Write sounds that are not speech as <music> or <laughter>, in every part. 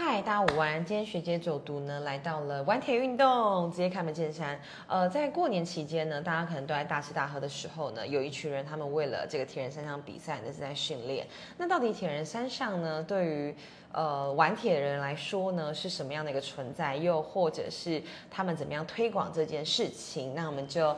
嗨，大家午安！今天学姐走读呢，来到了玩铁运动，直接开门见山。呃，在过年期间呢，大家可能都在大吃大喝的时候呢，有一群人他们为了这个铁人三项比赛呢是在训练。那到底铁人三项呢，对于呃玩铁的人来说呢，是什么样的一个存在？又或者是他们怎么样推广这件事情？那我们就。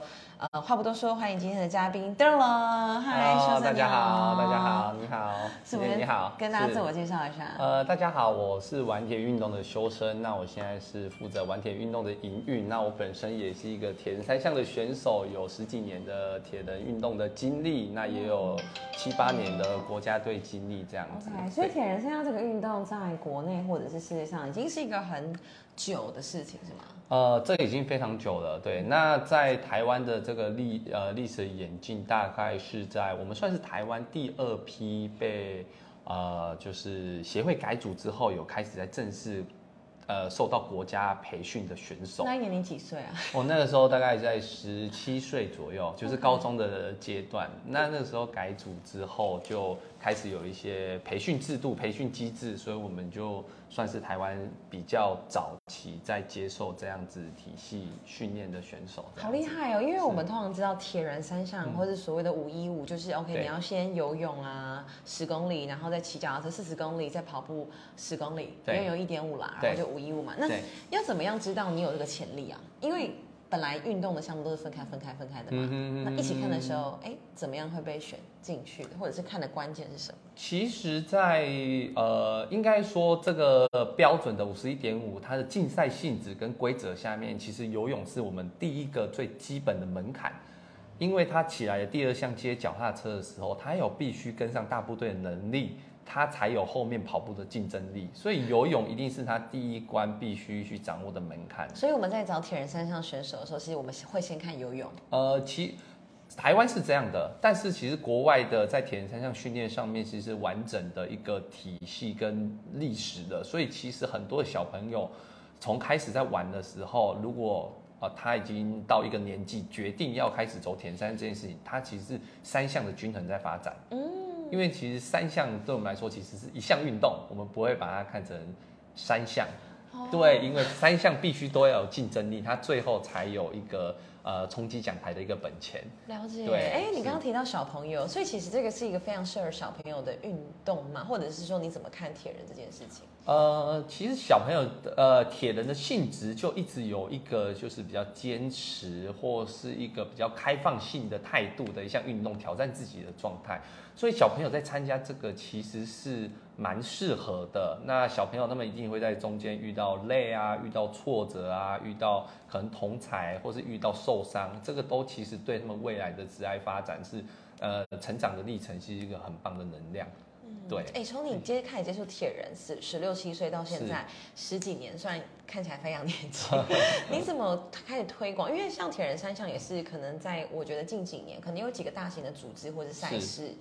呃，话不多说，欢迎今天的嘉宾登了。嗨，大家好，大家好，你好，是你好，跟大家自我介绍一下。呃，大家好，我是玩铁运动的修身，那我现在是负责玩铁运动的营运。那我本身也是一个铁人三项的选手，有十几年的铁人运动的经历，那也有七八年的国家队经历这样子。OK，所以铁人三项这个运动在国内或者是世界上已经是一个很久的事情，是吗？呃，这已经非常久了，对。那在台湾的这个历呃历史演进，大概是在我们算是台湾第二批被呃就是协会改组之后，有开始在正式呃受到国家培训的选手。那一年你几岁啊？我那个时候大概在十七岁左右，就是高中的阶段。那那个时候改组之后就。开始有一些培训制度、培训机制，所以我们就算是台湾比较早期在接受这样子体系训练的选手。好厉害哦！因为我们通常知道铁人三项或者所谓的五一五，就是 OK，你要先游泳啊十公里，然后再骑脚踏车四十公里，再跑步十公里，因为有一点五啦，然后就五一五嘛。那要怎么样知道你有这个潜力啊？因为本来运动的项目都是分开、分开、分开的嘛。那一起看的时候，哎，怎么样会被选进去？或者是看的关键是什么？其实，在呃，应该说这个标准的五十一点五，它的竞赛性质跟规则下面，其实游泳是我们第一个最基本的门槛，因为它起来的第二项接脚踏车的时候，它有必须跟上大部队的能力。他才有后面跑步的竞争力，所以游泳一定是他第一关必须去掌握的门槛。所以我们在找铁人三项选手的时候，其实我们会先看游泳。呃，其台湾是这样的，但是其实国外的在铁人三项训练上面，其实是完整的一个体系跟历史的。所以其实很多的小朋友从开始在玩的时候，如果啊他已经到一个年纪，决定要开始走铁三这件事情，他其实是三项的均衡在发展。嗯。因为其实三项对我们来说其实是一项运动，我们不会把它看成三项。对，因为三项必须都要有竞争力，它最后才有一个呃冲击奖牌的一个本钱。了解。对，哎，你刚刚提到小朋友，所以其实这个是一个非常适合小朋友的运动嘛？或者是说你怎么看铁人这件事情？呃，其实小朋友呃铁人的性质就一直有一个就是比较坚持或是一个比较开放性的态度的一项运动，挑战自己的状态。所以小朋友在参加这个其实是蛮适合的。那小朋友他们一定会在中间遇到累啊，遇到挫折啊，遇到可能同才或是遇到受伤，这个都其实对他们未来的职业发展是呃成长的历程是一个很棒的能量。对，哎，从你接开始接触铁人十十六七岁到现在十几年，算看起来非常年轻，<laughs> 你怎么开始推广？因为像铁人三项也是可能在我觉得近几年，可能有几个大型的组织或者赛事。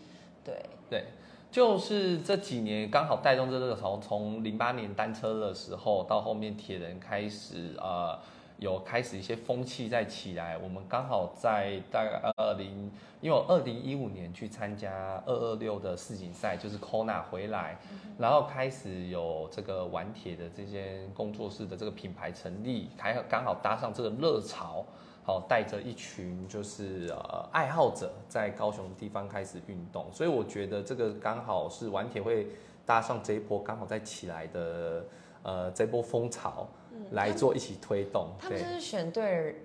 对对，就是这几年刚好带动这个从从零八年单车的时候到后面铁人开始呃有开始一些风气在起来，我们刚好在大概二零，因为我二零一五年去参加二二六的世锦赛，就是 Kona 回来，然后开始有这个玩铁的这些工作室的这个品牌成立，还刚好搭上这个热潮。好，带着一群就是呃爱好者在高雄地方开始运动，所以我觉得这个刚好是玩铁会搭上这一波刚好在起来的呃这波风潮来做一起推动。他们就是选对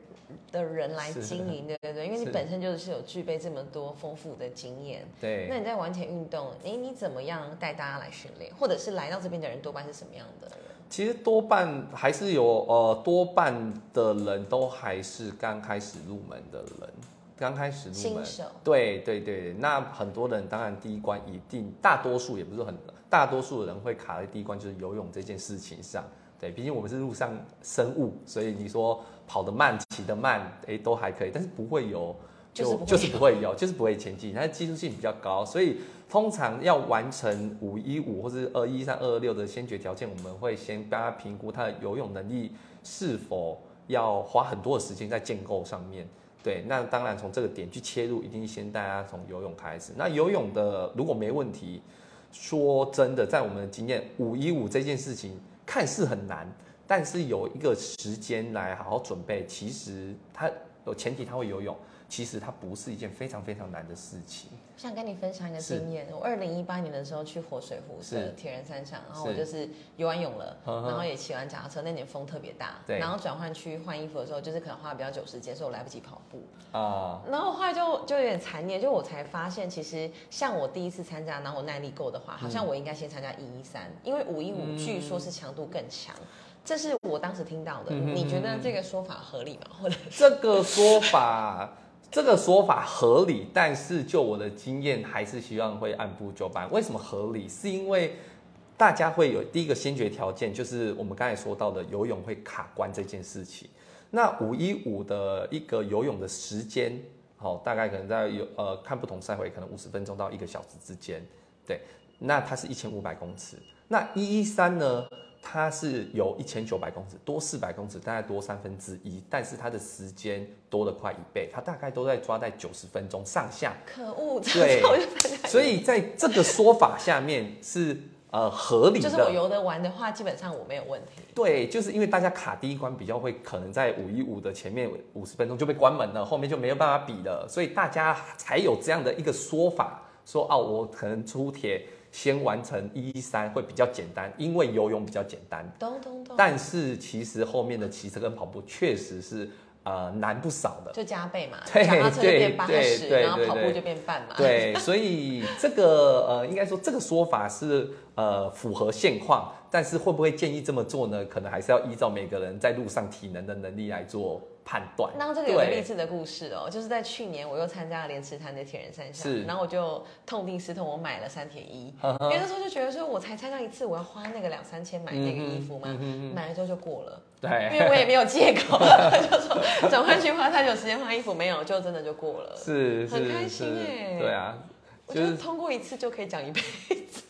的人来经营，对对对，因为你本身就是有具备这么多丰富的经验。对，那你在玩铁运动，你你怎么样带大家来训练，或者是来到这边的人多半是什么样的人？其实多半还是有，呃，多半的人都还是刚开始入门的人，刚开始入门，对对对。那很多人当然第一关一定，大多数也不是很，大多数的人会卡在第一关就是游泳这件事情上。对，毕竟我们是陆上生物，所以你说跑得慢、骑得慢，哎，都还可以，但是不会游。就就是不会游，就是不会前进，它的技术性比较高，所以通常要完成五一五或者二一三二二六的先决条件，我们会先帮他评估他的游泳能力是否要花很多的时间在建构上面。对，那当然从这个点去切入，一定先大家从游泳开始。那游泳的如果没问题，说真的，在我们的经验，五一五这件事情。看似很难，但是有一个时间来好好准备，其实它有前提，他会游泳。其实它不是一件非常非常难的事情。想跟你分享一个经验，我二零一八年的时候去活水湖是铁人三项，然后我就是游完泳了，然后也骑完脚踏车。那年风特别大，然后转换区换衣服的时候，就是可能花比较久时间，所以我来不及跑步啊。然后后来就就有点残念，就我才发现，其实像我第一次参加，然后我耐力够的话，好像我应该先参加一一三，因为五一五据说是强度更强。这是我当时听到的，你觉得这个说法合理吗？或者这个说法？这个说法合理，但是就我的经验，还是希望会按部就班。为什么合理？是因为大家会有第一个先决条件，就是我们刚才说到的游泳会卡关这件事情。那五一五的一个游泳的时间，好，大概可能在有呃看不同赛会，可能五十分钟到一个小时之间。对，那它是一千五百公尺。那一一三呢？它是有一千九百公尺多四百公尺，大概多三分之一，但是它的时间多了快一倍，它大概都在抓在九十分钟上下。可恶！对，所以在这个说法下面是呃合理的。就是我游得完的话，基本上我没有问题。对，就是因为大家卡第一关比较会，可能在五一五的前面五十分钟就被关门了，后面就没有办法比了，所以大家才有这样的一个说法，说哦，我可能出铁。先完成一一三会比较简单，因为游泳比较简单。咚咚咚。但是其实后面的骑车跟跑步确实是呃难不少的。就加倍嘛，对对对对，然后跑步就变半嘛。对，所以这个呃应该说这个说法是呃符合现况，但是会不会建议这么做呢？可能还是要依照每个人在路上体能的能力来做。判断。那这个有个励志的故事哦，就是在去年我又参加了莲池潭的铁人三项，然后我就痛定思痛，我买了三铁一。因为那时候就觉得说，我才参加一次，我要花那个两三千买那个衣服吗？买了之后就过了。对，因为我也没有借口，<laughs> 就说转换去花太久时间换衣服，没有，就真的就过了。是，很开心哎。对啊，我觉得通过一次就可以讲一辈子。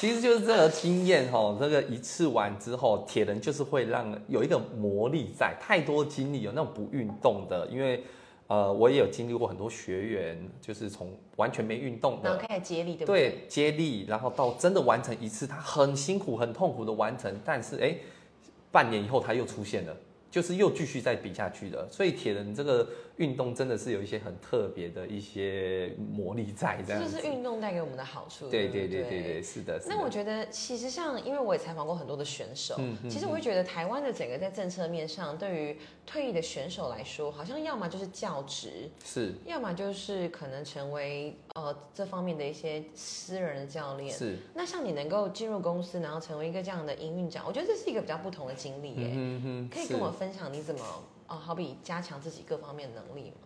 其实就是这个经验哈，这个一次完之后，铁人就是会让有一个魔力在。太多经历有那种不运动的，因为呃，我也有经历过很多学员，就是从完全没运动的，然后开始接力，对不对？对，接力，然后到真的完成一次，他很辛苦、很痛苦的完成，但是哎，半年以后他又出现了。就是又继续再比下去的，所以铁人这个运动真的是有一些很特别的一些魔力在，这样。这就是运动带给我们的好处。对对对对对，是的。那我觉得其实像，因为我也采访过很多的选手，其实我会觉得台湾的整个在政策面上，对于退役的选手来说，好像要么就是教职，是，要么就是可能成为呃这方面的一些私人的教练。是。那像你能够进入公司，然后成为一个这样的营运长，我觉得这是一个比较不同的经历耶。嗯哼，可以跟我。分享你怎么呃，好比加强自己各方面能力吗？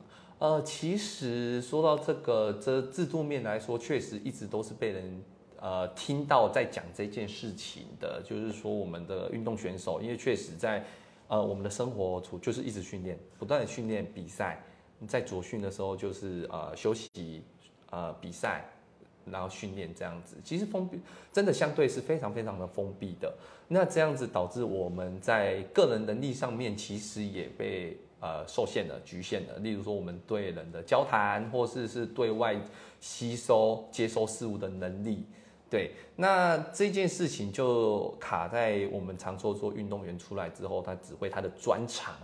呃，其实说到这个这制度面来说，确实一直都是被人呃听到在讲这件事情的，就是说我们的运动选手，因为确实在呃我们的生活处就是一直训练，不断的训练比赛，在左训的时候就是呃休息呃比赛。然后训练这样子，其实封闭真的相对是非常非常的封闭的。那这样子导致我们在个人能力上面其实也被呃受限了、局限了。例如说，我们对人的交谈，或是是对外吸收、接收事物的能力，对，那这件事情就卡在我们常说做运动员出来之后，他只会他的专长，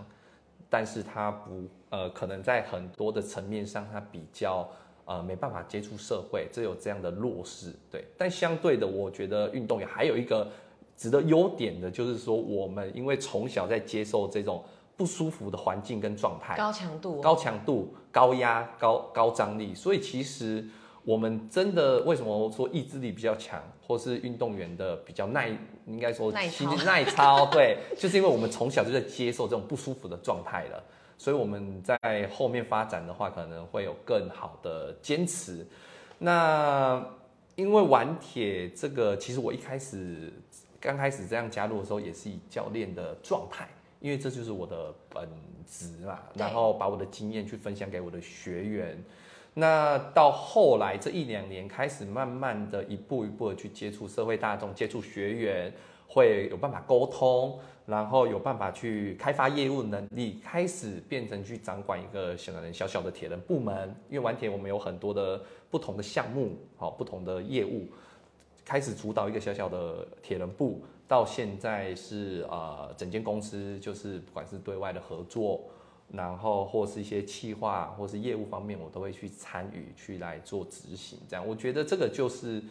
但是他不呃，可能在很多的层面上，他比较。呃，没办法接触社会，这有这样的弱势，对。但相对的，我觉得运动员还有一个值得优点的，就是说我们因为从小在接受这种不舒服的环境跟状态，高强度、高强度、高压、高高张力，所以其实我们真的为什么说意志力比较强，或是运动员的比较耐，应该说耐操，耐操，对，就是因为我们从小就在接受这种不舒服的状态了。所以我们在后面发展的话，可能会有更好的坚持。那因为玩铁这个，其实我一开始刚开始这样加入的时候，也是以教练的状态，因为这就是我的本职嘛。然后把我的经验去分享给我的学员。那到后来这一两年，开始慢慢的一步一步的去接触社会大众，接触学员，会有办法沟通。然后有办法去开发业务能力，开始变成去掌管一个小人小小的铁人部门。因为玩铁我们有很多的不同的项目，好不同的业务，开始主导一个小小的铁人部，到现在是呃整间公司就是不管是对外的合作，然后或是一些企划或是业务方面，我都会去参与去来做执行。这样，我觉得这个就是。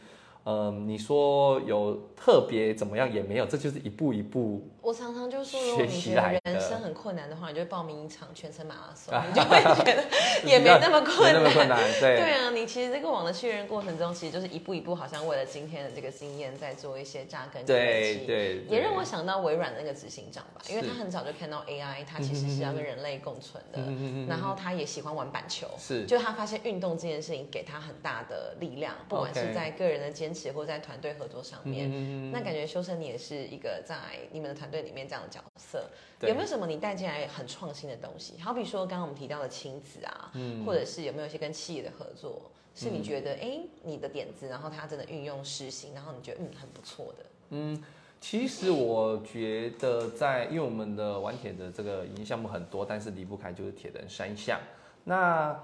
嗯，你说有特别怎么样也没有，这就是一步一步。我常常就说，如果你觉得人生很困难的话，你就报名一场全程马拉松，<laughs> 你就会觉得 <laughs> 也没那么困难。那么困难，<laughs> 对。对啊，你其实这个网的训练过程中，其实就是一步一步，好像为了今天的这个经验，在做一些扎根。对对。也让我想到微软那个执行长吧，因为他很早就看到 AI，他其实是要跟人类共存的。嗯嗯然后他也喜欢玩板球，是。就他发现运动这件事情给他很大的力量，不管是在个人的坚持，或在团队合作上面。嗯那感觉修身你也是一个在你们的团队里面这样的角色，有没有什么你带进来很创新的东西？好比说刚刚我们提到的亲子啊，或者是有没有一些跟企业的合作，是你觉得哎你的点子，然后他真的运用实行，然后你觉得嗯很不错的？嗯，其实我觉得在因为我们的玩铁的这个营项目很多，但是离不开就是铁人三项。那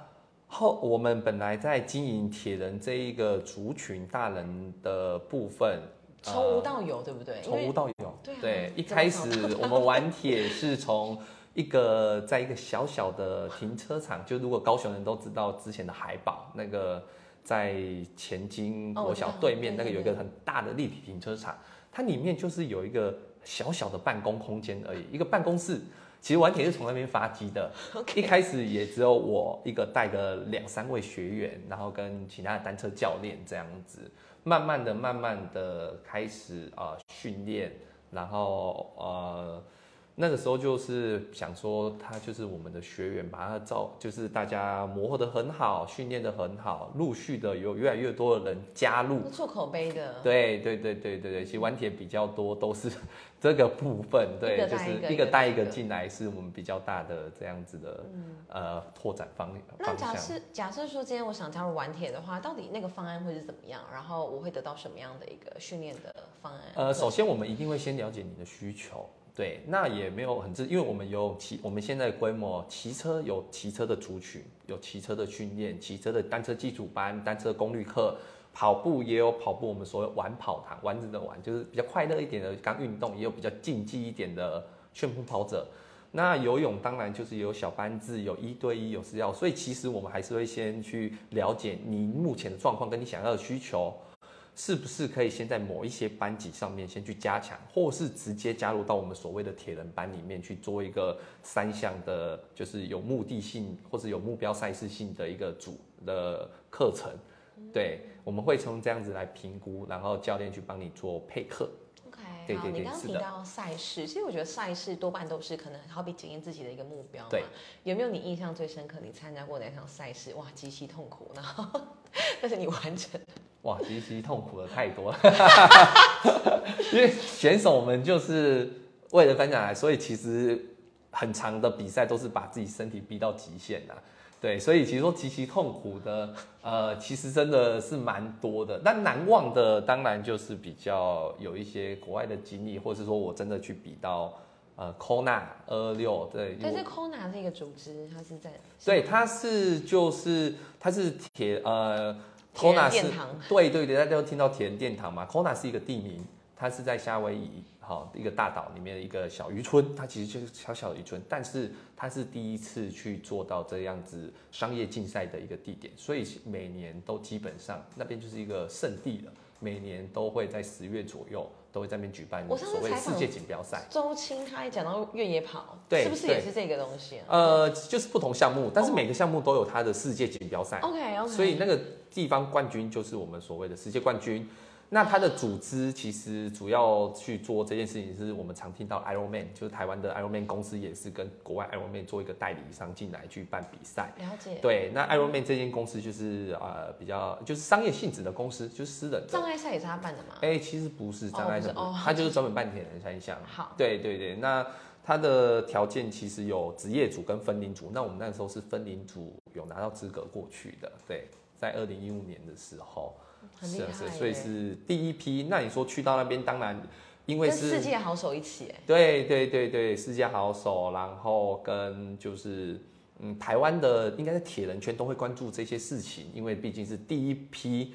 后我们本来在经营铁人这一个族群大人的部分。从无到有，对不对？从无到有，对。一开始 <laughs> 我们玩铁是从一个在一个小小的停车场，就如果高雄人都知道之前的海宝那个在前金国小对面那个有一个很大的立体停车场，它里面就是有一个小小的办公空间而已，一个办公室。其实玩铁是从那边发迹的，一开始也只有我一个带个两三位学员，然后跟其他的单车教练这样子。慢慢的、慢慢的开始啊训练，然后呃那个时候就是想说，他就是我们的学员，把他照就是大家磨合的很好，训练的很好，陆续的有越来越多的人加入，做口碑的。对对对对对对，其实玩铁比较多都是。这个部分对，就是一个带一个进来，是我们比较大的这样子的呃拓展方那假设假设说今天我想加入玩铁的话，到底那个方案会是怎么样？然后我会得到什么样的一个训练的方案？呃，首先我们一定会先了解你的需求，对，那也没有很自，因为我们有骑，我们现在规模骑车有骑车的族群，有骑车的训练，骑车的单车基础班、单车功率课。跑步也有跑步，我们所谓玩跑堂，丸子的玩就是比较快乐一点的刚运动，也有比较竞技一点的旋风跑者。那游泳当然就是有小班制，有一对一，有私教。所以其实我们还是会先去了解你目前的状况跟你想要的需求，是不是可以先在某一些班级上面先去加强，或是直接加入到我们所谓的铁人班里面去做一个三项的，就是有目的性或者有目标赛事性的一个组的课程。对，我们会从这样子来评估，然后教练去帮你做配课。OK，好，你刚刚提到赛事，其实我觉得赛事多半都是可能好比检验自己的一个目标。对，有没有你印象最深刻？你参加过哪场赛事？哇，极其痛苦，然后 <laughs> 但是你完成。哇，极其痛苦的太多了，<laughs> 因为选手们就是为了颁奖来，所以其实很长的比赛都是把自己身体逼到极限的。对，所以其实说极其痛苦的，呃，其实真的是蛮多的。但难忘的，当然就是比较有一些国外的经历，或者是说我真的去比到呃，Kona 二六，对。但是 Kona 是一个组织，它是在。对，它是就是它是铁呃，Kona 是，对对对，大家都听到铁人殿堂嘛，Kona 是一个地名，它是在夏威夷。好，一个大岛里面的一个小渔村，它其实就是小小的渔村，但是它是第一次去做到这样子商业竞赛的一个地点，所以每年都基本上那边就是一个圣地了，每年都会在十月左右都会在那边举办所谓世界锦标赛。周青他一讲到越野跑，对，是不是也是这个东西？呃，就是不同项目，但是每个项目都有它的世界锦标赛。OK OK，所以那个地方冠军就是我们所谓的世界冠军。那它的组织其实主要去做这件事情，是我们常听到 Ironman，就是台湾的 Ironman 公司也是跟国外 Ironman 做一个代理商进来去办比赛。了解。对，那 Ironman 这间公司就是呃比较就是商业性质的公司，就是私人。障碍赛也是他办的吗？哎，其实不是障碍赛，他就是专门办铁人三项。好。对对对，那他的条件其实有职业组跟分龄组，那我们那时候是分龄组有拿到资格过去的。对，在二零一五年的时候。是是，所以是第一批。那你说去到那边，当然因为是世界好手一起，哎，对对对对，世界好手，然后跟就是嗯，台湾的应该是铁人圈都会关注这些事情，因为毕竟是第一批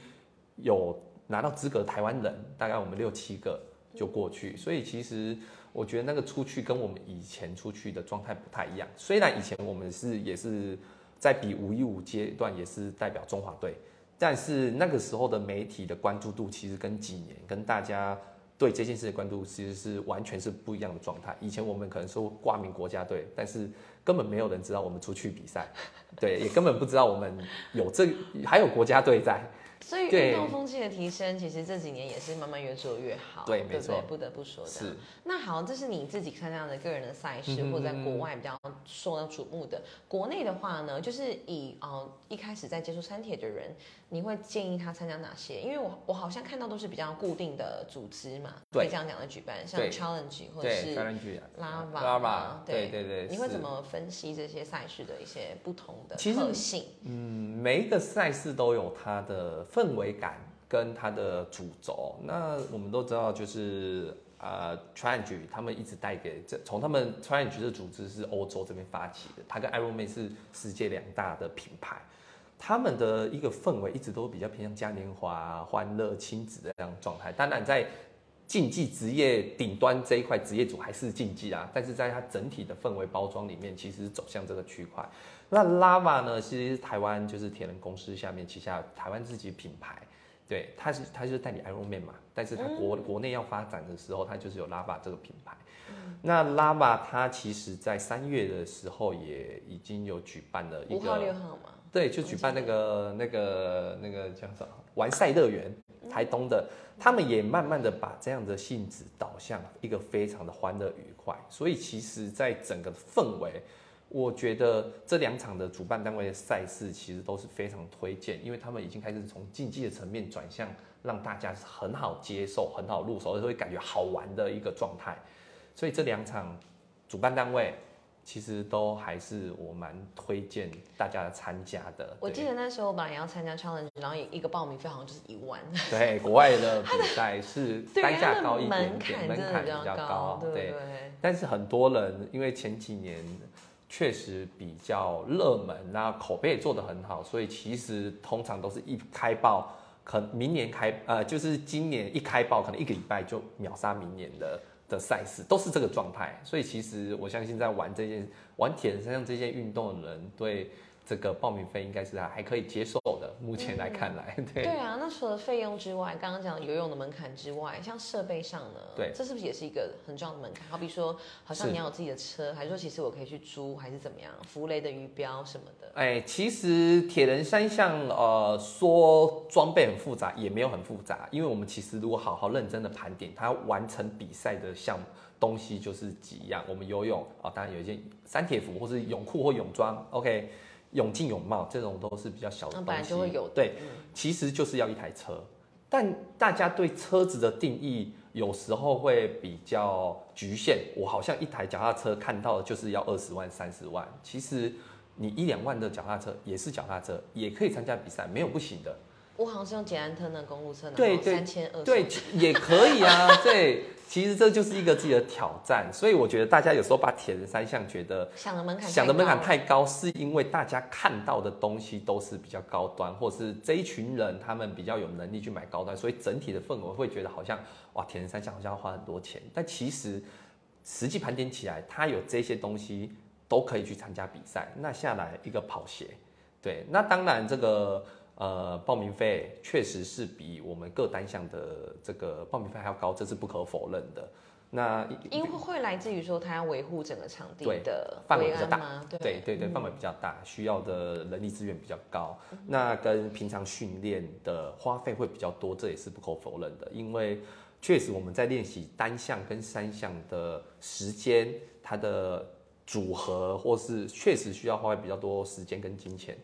有拿到资格台湾人，大概我们六七个就过去。所以其实我觉得那个出去跟我们以前出去的状态不太一样。虽然以前我们是也是在比五一五阶段也是代表中华队，但是那个时候的媒体的关注度其实跟几年跟大家。对这件事的关注其实是完全是不一样的状态。以前我们可能说挂名国家队，但是根本没有人知道我们出去比赛，<laughs> 对，也根本不知道我们有这还有国家队在。所以运动风气的提升，其实这几年也是慢慢越做越好。对，没错，不得不说的。是。那好，这是你自己参加的个人的赛事，或者在国外比较受到瞩目的。国内的话呢，就是以呃一开始在接触三铁的人，你会建议他参加哪些？因为我我好像看到都是比较固定的组织嘛，可以这样讲的举办，像 Challenge 或者是 Lava，对对对。你会怎么分析这些赛事的一些不同的特性？嗯，每一个赛事都有它的。氛围感跟它的主轴，那我们都知道，就是呃，Challenge 他们一直带给这从他们 Challenge 的组织是欧洲这边发起的，它跟 Ironman 是世界两大的品牌，他们的一个氛围一直都比较偏向嘉年华、欢乐、亲子的这样状态。当然，在竞技职业顶端这一块，职业组还是竞技啊，但是在它整体的氛围包装里面，其实走向这个区块。那 Lava 呢？其实台湾就是铁人公司下面旗下台湾自己品牌，对，它是它就是代理 Ironman 嘛，但是它国国内要发展的时候，它就是有 Lava 这个品牌。那 Lava 它其实在三月的时候也已经有举办了一个五号六号嘛，对，就举办那个那个那个叫什么完赛乐园，台东的，他们也慢慢的把这样的性质导向一个非常的欢乐愉快，所以其实在整个氛围。我觉得这两场的主办单位的赛事其实都是非常推荐，因为他们已经开始从竞技的层面转向，让大家是很好接受、很好入手，而且会感觉好玩的一个状态。所以这两场主办单位其实都还是我蛮推荐大家参加的。我记得那时候我本来要参加 challenge，然后一个报名费好像就是一万。<laughs> 对，国外的 <laughs> 比赛是单价高一点点，门槛比较高，对。但是很多人因为前几年。确实比较热门，那口碑也做得很好，所以其实通常都是一开报，可明年开呃，就是今年一开报，可能一个礼拜就秒杀明年的的赛事，都是这个状态。所以其实我相信在玩这件玩铁人三项这些运动的人，对。这个报名费应该是还可以接受，目前来看来，对。对啊，那除了费用之外，刚刚讲游泳的门槛之外，像设备上呢？对，这是不是也是一个很重要的门槛？好比说，好像你要有自己的车，还是说其实我可以去租，还是怎么样？浮雷的鱼标什么的？哎，其实铁人三项，呃，说装备很复杂，也没有很复杂，因为我们其实如果好好认真的盘点，它完成比赛的项目东西就是几样。我们游泳啊，当然有一件三铁服，或是泳裤或泳装，OK。泳镜、泳帽这种都是比较小的东西。本来就会有。对，其实就是要一台车，但大家对车子的定义有时候会比较局限。我好像一台脚踏车看到的就是要二十万、三十万，其实你一两万的脚踏车也是脚踏车，也可以参加比赛，没有不行的。我好像是用捷安特的公路车，对对，三千二，对，也可以啊。对，其实这就是一个自己的挑战。所以我觉得大家有时候把铁人三项觉得想的门槛想的门槛太高，是因为大家看到的东西都是比较高端，或是这一群人他们比较有能力去买高端，所以整体的氛围会觉得好像哇，铁人三项好像要花很多钱。但其实实际盘点起来，他有这些东西都可以去参加比赛。那下来一个跑鞋，对，那当然这个。呃，报名费确实是比我们各单项的这个报名费还要高，这是不可否认的。那因为会来自于说他要维护整个场地的范围比较大，对对对，范围比较大，需要的人力资源比较高。那跟平常训练的花费会比较多，这也是不可否认的。因为确实我们在练习单项跟三项的时间，它的组合或是确实需要花费比较多时间跟金钱。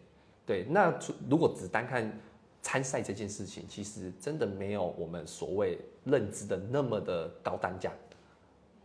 对，那如果只单看参赛这件事情，其实真的没有我们所谓认知的那么的高单价。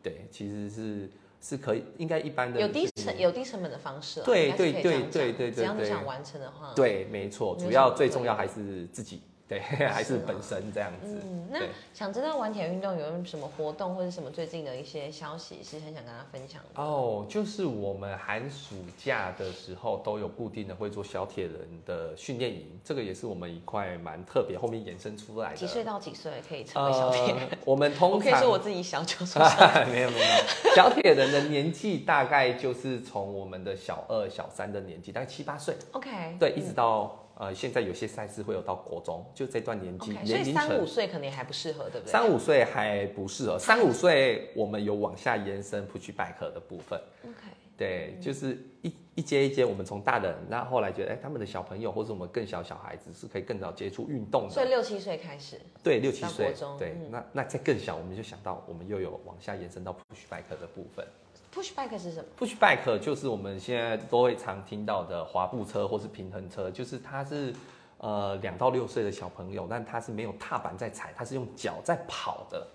对，其实是是可以，应该一般的有低成有低成本的方式。对对对对对对，只要你想完成的话。对，没错，主要最重要还是自己。对，还是本身这样子。嗯，那想知道玩铁运动有什么活动或者什么最近的一些消息，是很想跟大家分享的。哦，就是我们寒暑假的时候都有固定的会做小铁人的训练营，这个也是我们一块蛮特别，后面延伸出来的。几岁到几岁可以成为小铁人？我们 <laughs> 通常可以说我自己小就说 <laughs> 没有没有，小铁人的年纪大概就是从我们的小二、小三的年纪，大概七八岁。OK，对，一直到。呃，现在有些赛事会有到国中，就这段年纪，所以三五岁可能还不适合，对不对？三五岁还不适合，三五岁我们有往下延伸 push back 的部分。OK，对，就是一一阶一阶，我们从大人，那后来觉得，哎，他们的小朋友或者我们更小小孩子是可以更早接触运动的，所以六七岁开始。对，六七岁，对，那那再更小，我们就想到我们又有往下延伸到 push back 的部分。Push back 是什么？Push back 就是我们现在都会常听到的滑步车或是平衡车，就是它是呃两到六岁的小朋友，但他是没有踏板在踩，他是用脚在跑的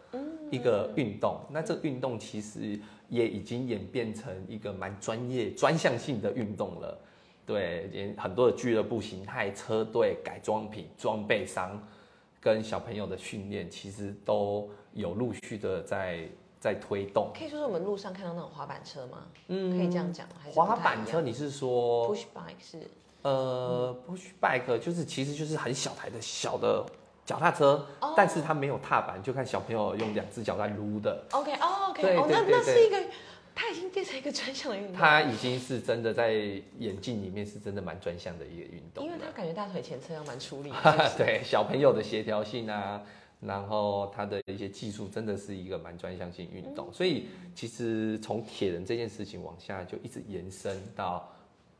一个运动。那这个运动其实也已经演变成一个蛮专业、专项性的运动了。对，很多的俱乐部形态、车队、改装品、装备商跟小朋友的训练，其实都有陆续的在。在推动，可以说是我们路上看到那种滑板车吗？嗯，可以这样讲，还是滑板车？你是说 push bike 是？呃，push bike 就是其实就是很小台的小的脚踏车，但是它没有踏板，就看小朋友用两只脚在撸的。OK，哦，OK，哦，那那是一个，它已经变成一个专项的运动。它已经是真的在眼镜里面是真的蛮专项的一个运动，因为它感觉大腿前侧要蛮出力。<laughs> 对，小朋友的协调性啊。然后他的一些技术真的是一个蛮专项性运动，所以其实从铁人这件事情往下就一直延伸到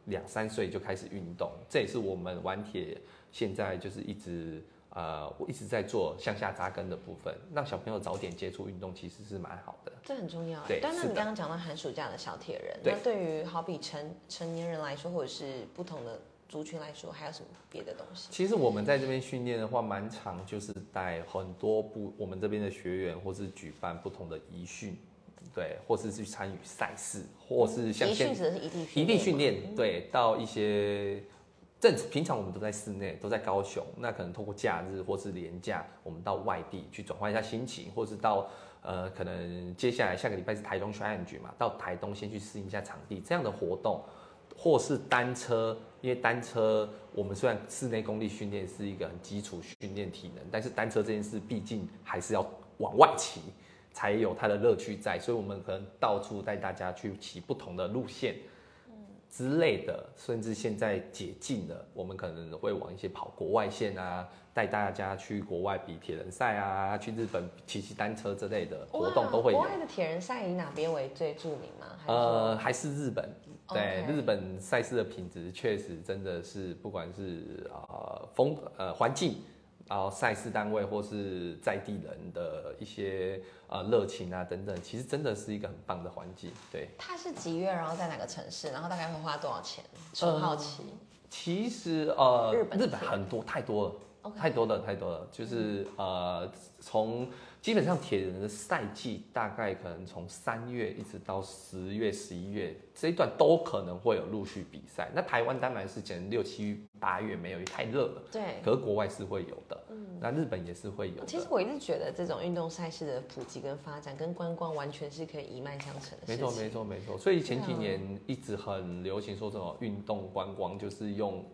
两三岁就开始运动，这也是我们玩铁现在就是一直呃我一直在做向下扎根的部分，让小朋友早点接触运动其实是蛮好的。这很重要。对，但那你刚刚讲到寒暑假的小铁人，那对于好比成成年人来说，或者是不同的。族群来说，还有什么别的东西？其实我们在这边训练的话，蛮长，就是带很多不我们这边的学员，或是举办不同的仪训，对，或是去参与赛事，或是像现在是一地一地训练，对，到一些正平常我们都在室内，都在高雄，那可能透过假日或是年假，我们到外地去转换一下心情，或是到呃，可能接下来下个礼拜是台东 challenge 嘛，到台东先去适应一下场地，这样的活动。或是单车，因为单车我们虽然室内功力训练是一个很基础训练体能，但是单车这件事毕竟还是要往外骑，才有它的乐趣在，所以我们可能到处带大家去骑不同的路线，之类的，甚至现在解禁了，我们可能会往一些跑国外线啊，带大家去国外比铁人赛啊，去日本骑骑单车之类的活动都会有。国外的铁人赛以哪边为最著名吗？呃，还是日本。对日本赛事的品质确实真的是，不管是啊风呃环境，然后赛事单位或是在地人的一些呃热情啊等等，其实真的是一个很棒的环境。对，它是几月？然后在哪个城市？然后大概会花多少钱？很好奇。其实呃，日本日本很多太多了，太多了太多了，就是呃从。基本上铁人的赛季大概可能从三月一直到十月、十一月这一段都可能会有陆续比赛。那台湾当然是前六七八月没有，太热了。对。可是国外是会有的。嗯。那日本也是会有。其实我一直觉得这种运动赛事的普及跟发展跟观光完全是可以一脉相承的。没错，没错，没错。所以前几年一直很流行说这种运动观光，就是用。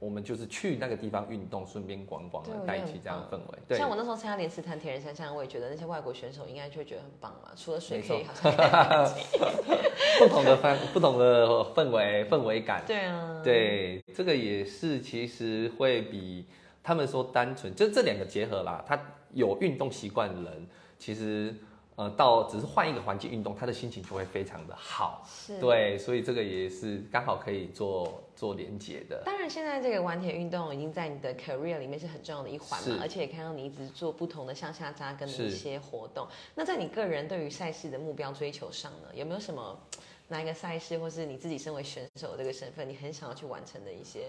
我们就是去那个地方运动，顺便逛逛，带起这样的氛围。对，像我那时候参加连斯坦铁人三项，我也觉得那些外国选手应该就会觉得很棒嘛。除了水可以，好像 <laughs> 不同的氛不同的氛围氛围感。对啊，对，这个也是其实会比他们说单纯，就这两个结合啦。他有运动习惯的人，其实。呃，到只是换一个环境运动，他的心情就会非常的好。是，对，所以这个也是刚好可以做做连接的。当然，现在这个玩铁运动已经在你的 career 里面是很重要的一环了，而且也看到你一直做不同的向下扎根的一些活动。那在你个人对于赛事的目标追求上呢，有没有什么哪一个赛事，或是你自己身为选手这个身份，你很想要去完成的一些？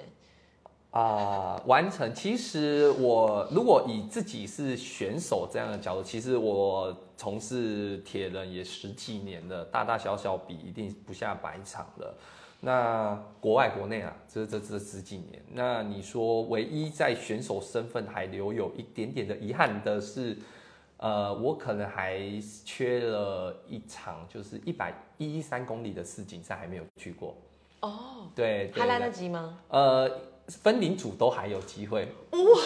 啊，完成。其实我如果以自己是选手这样的角度，其实我从事铁人也十几年了，大大小小比一定不下百场了。那国外国内啊，这这这十几年，那你说唯一在选手身份还留有一点点的遗憾的是，呃，我可能还缺了一场，就是一百一三公里的世锦赛还没有去过。哦，对，还来得及吗？呃，分龄组都还有机会，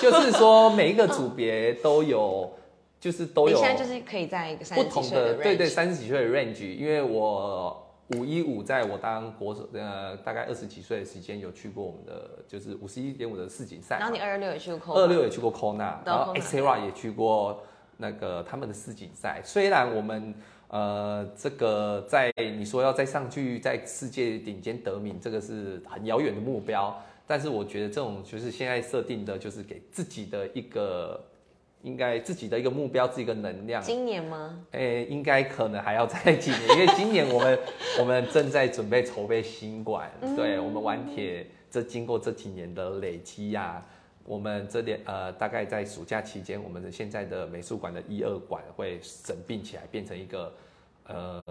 就是说每一个组别都有，就是都有。现在就是可以在一个不同的对对三十几岁的 range，因为我。五一五，在我当国手呃大概二十几岁的时间，有去过我们的就是五十一点五的世锦赛。然后你二六也去过，二六也去过 Kona，然后 Xterra 也去过那个他们的世锦赛。虽然我们呃这个在你说要再上去在世界顶尖得名，这个是很遥远的目标，但是我觉得这种就是现在设定的，就是给自己的一个。应该自己的一个目标，自己一个能量。今年吗？诶，应该可能还要再几年，因为今年我们 <laughs> 我们正在准备筹备新馆。对，我们玩铁这经过这几年的累积呀，我们这点呃，大概在暑假期间，我们的现在的美术馆的一二馆会整并起来，变成一个呃，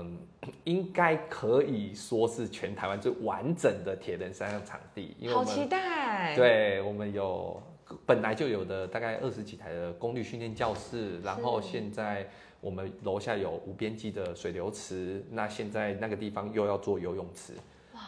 应该可以说是全台湾最完整的铁人三项场地。因为好期待！对，我们有。本来就有的大概二十几台的功率训练教室，然后现在我们楼下有无边际的水流池，那现在那个地方又要做游泳池，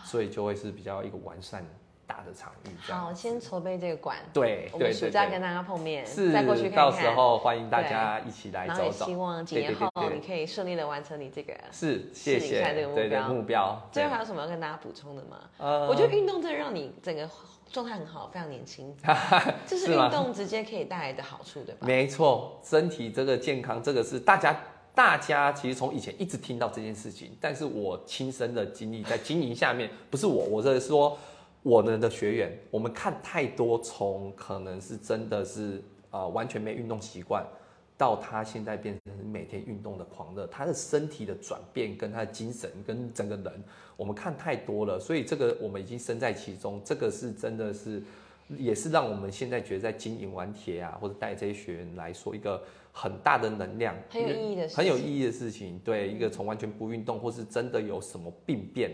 所以就会是比较一个完善大的场域。好，先筹备这个馆，对，我们暑假跟大家碰面，是再过去看看。到时候欢迎大家一起来走走。希望几年后你可以顺利的完成你这个是谢谢这个目标。目标。最后还有什么要跟大家补充的吗？呃，我觉得运动真的让你整个。状态很好，非常年轻，<laughs> 这是运动直接可以带来的好处，对吧？没错，身体这个健康，这个是大家大家其实从以前一直听到这件事情，但是我亲身的经历在经营下面，不是我，我是说我们的学员，我们看太多，从可能是真的是呃完全没运动习惯。到他现在变成每天运动的狂热，他的身体的转变跟他的精神跟整个人，我们看太多了，所以这个我们已经身在其中，这个是真的是，也是让我们现在觉得在经营完铁啊，或者带这些学员来说一个很大的能量，很有意义的，很有意义的事情。对，一个从完全不运动或是真的有什么病变，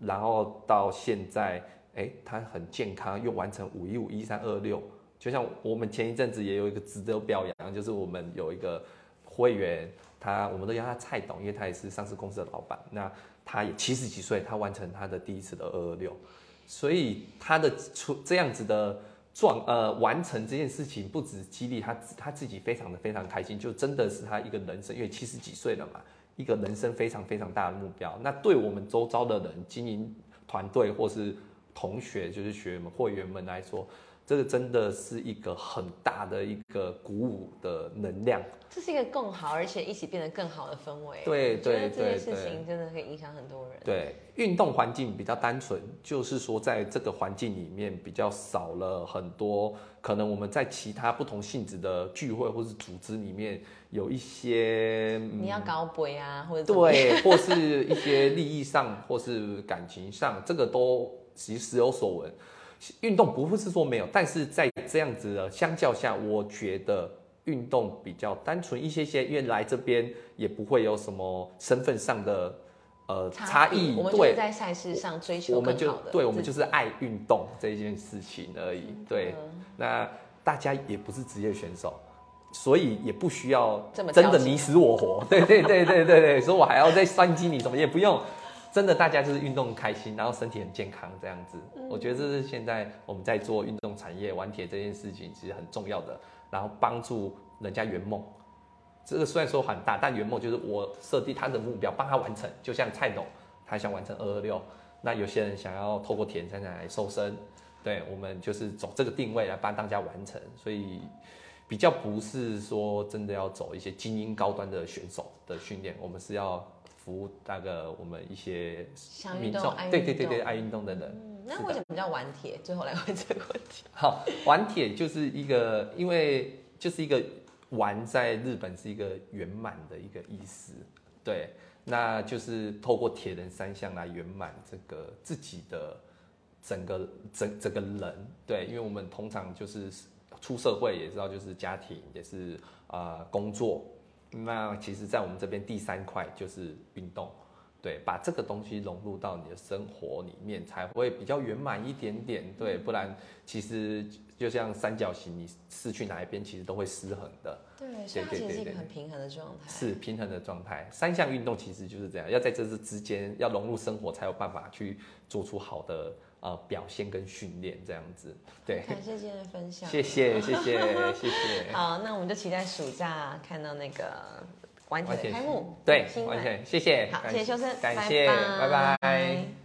然后到现在，哎，他很健康，又完成五一五一三二六。就像我们前一阵子也有一个值得表扬，就是我们有一个会员，他我们都叫他蔡董，因为他也是上市公司的老板。那他也七十几岁，他完成他的第一次的二二六，所以他的出这样子的状呃完成这件事情，不止激励他他自己非常的非常开心，就真的是他一个人生，因为七十几岁了嘛，一个人生非常非常大的目标。那对我们周遭的人、经营团队或是同学，就是学员们、会员们来说。这个真的是一个很大的一个鼓舞的能量，这是一个更好，而且一起变得更好的氛围。对对对，这件事情真的可以影响很多人。对，运动环境比较单纯，就是说在这个环境里面比较少了很多，可能我们在其他不同性质的聚会或是组织里面有一些你要搞鬼啊，或者对，或是一些利益上或是感情上，这个都其实时有所闻。运动不是说没有，但是在这样子的相较下，我觉得运动比较单纯一些些，因为来这边也不会有什么身份上的呃差异。我们就在赛事上追求我们就对，我们就是爱运动这件事情而已。对，那大家也不是职业选手，所以也不需要真的你死我活。<laughs> 对对对对对对，所以我还要再算计你什么也不用。真的，大家就是运动开心，然后身体很健康这样子。我觉得这是现在我们在做运动产业玩铁这件事情其实很重要的，然后帮助人家圆梦。这个虽然说很大，但圆梦就是我设定他的目标，帮他完成。就像蔡董，他想完成二二六，那有些人想要透过铁人来瘦身，对我们就是走这个定位来帮大家完成。所以比较不是说真的要走一些精英高端的选手的训练，我们是要。服务那个我们一些民众，对对对对，爱运动的人。那为什么叫玩铁？最后来问这个问题。<laughs> 好，玩铁就是一个，因为就是一个玩，在日本是一个圆满的一个意思。对，那就是透过铁人三项来圆满这个自己的整个整整个人。对，因为我们通常就是出社会也知道，就是家庭也是啊工作。那其实，在我们这边第三块就是运动，对，把这个东西融入到你的生活里面，才会比较圆满一点点。对，不然其实就像三角形，你失去哪一边，其实都会失衡的。对，所以它其实是一个很平衡的状态。是平衡的状态。三项运动其实就是这样，要在这之间要融入生活，才有办法去做出好的呃表现跟训练这样子。对，感谢今天的分享。谢谢谢谢谢谢。<laughs> 好，那我们就期待暑假看到那个完全开幕。对，完全谢谢。好，谢谢修生，感谢，拜拜。